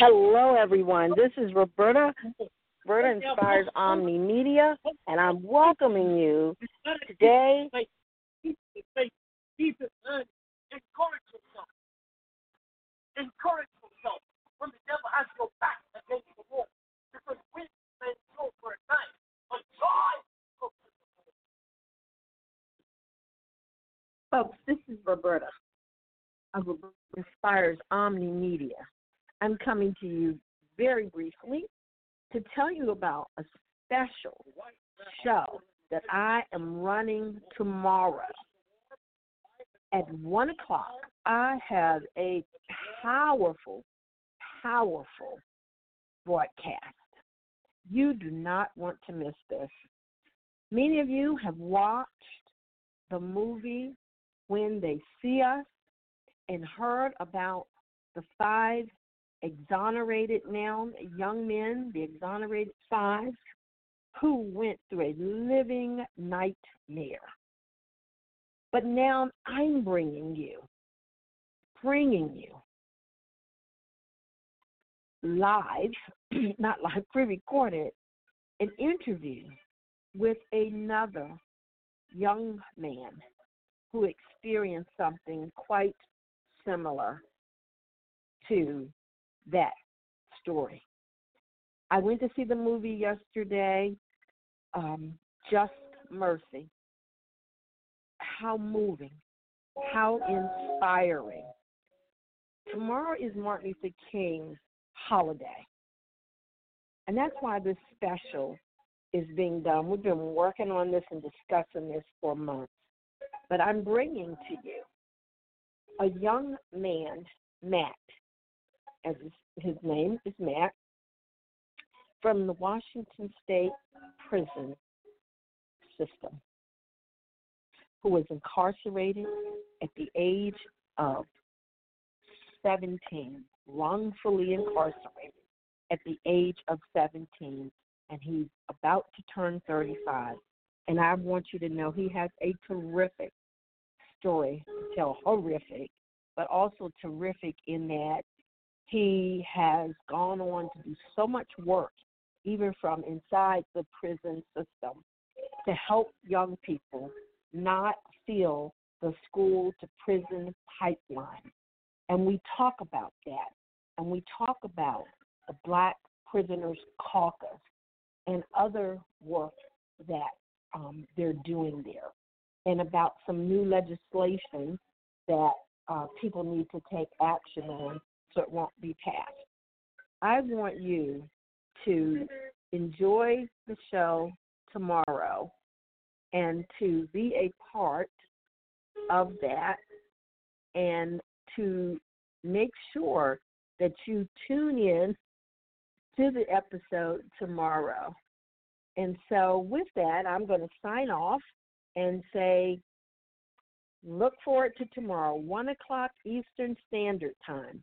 Hello, everyone. This is Roberta. Roberta Inspires Omni Media, and I'm welcoming you today. Encourage yourself. Encourage yourself. When the devil has your back against the wall, because wind may go for a night, but joy goes for the Folks, this is Roberta of Roberta Inspires Omni Media. I'm coming to you very briefly to tell you about a special show that I am running tomorrow. At one o'clock, I have a powerful, powerful broadcast. You do not want to miss this. Many of you have watched the movie When They See Us and heard about the five exonerated now young men, the exonerated five, who went through a living nightmare. But now I'm bringing you, bringing you live, not live, pre recorded, an interview with another young man who experienced something quite similar to that story. I went to see the movie yesterday, um, Just Mercy. How moving, how inspiring. Tomorrow is Martin Luther King's holiday. And that's why this special is being done. We've been working on this and discussing this for months. But I'm bringing to you a young man, Matt, as his, name is Matt, from the Washington State Prison System, who was incarcerated at the age of 17, wrongfully incarcerated at the age of 17, and he's about to turn 35. And I want you to know he has a terrific story to tell, horrific, but also terrific in that he has gone on to do so much work, even from inside the prison system, to help young people not feel the school to prison pipeline. And we talk about that. And we talk about the Black Prisoners Caucus and other work that um, they're doing there, and about some new legislation that uh, people need to take action on so it won't be passed. I want you to enjoy the show tomorrow and to be a part of that and to make sure that you tune in to the episode tomorrow. And so, with that, I'm going to sign off and say, look forward to tomorrow, 1 o'clock Eastern Standard Time.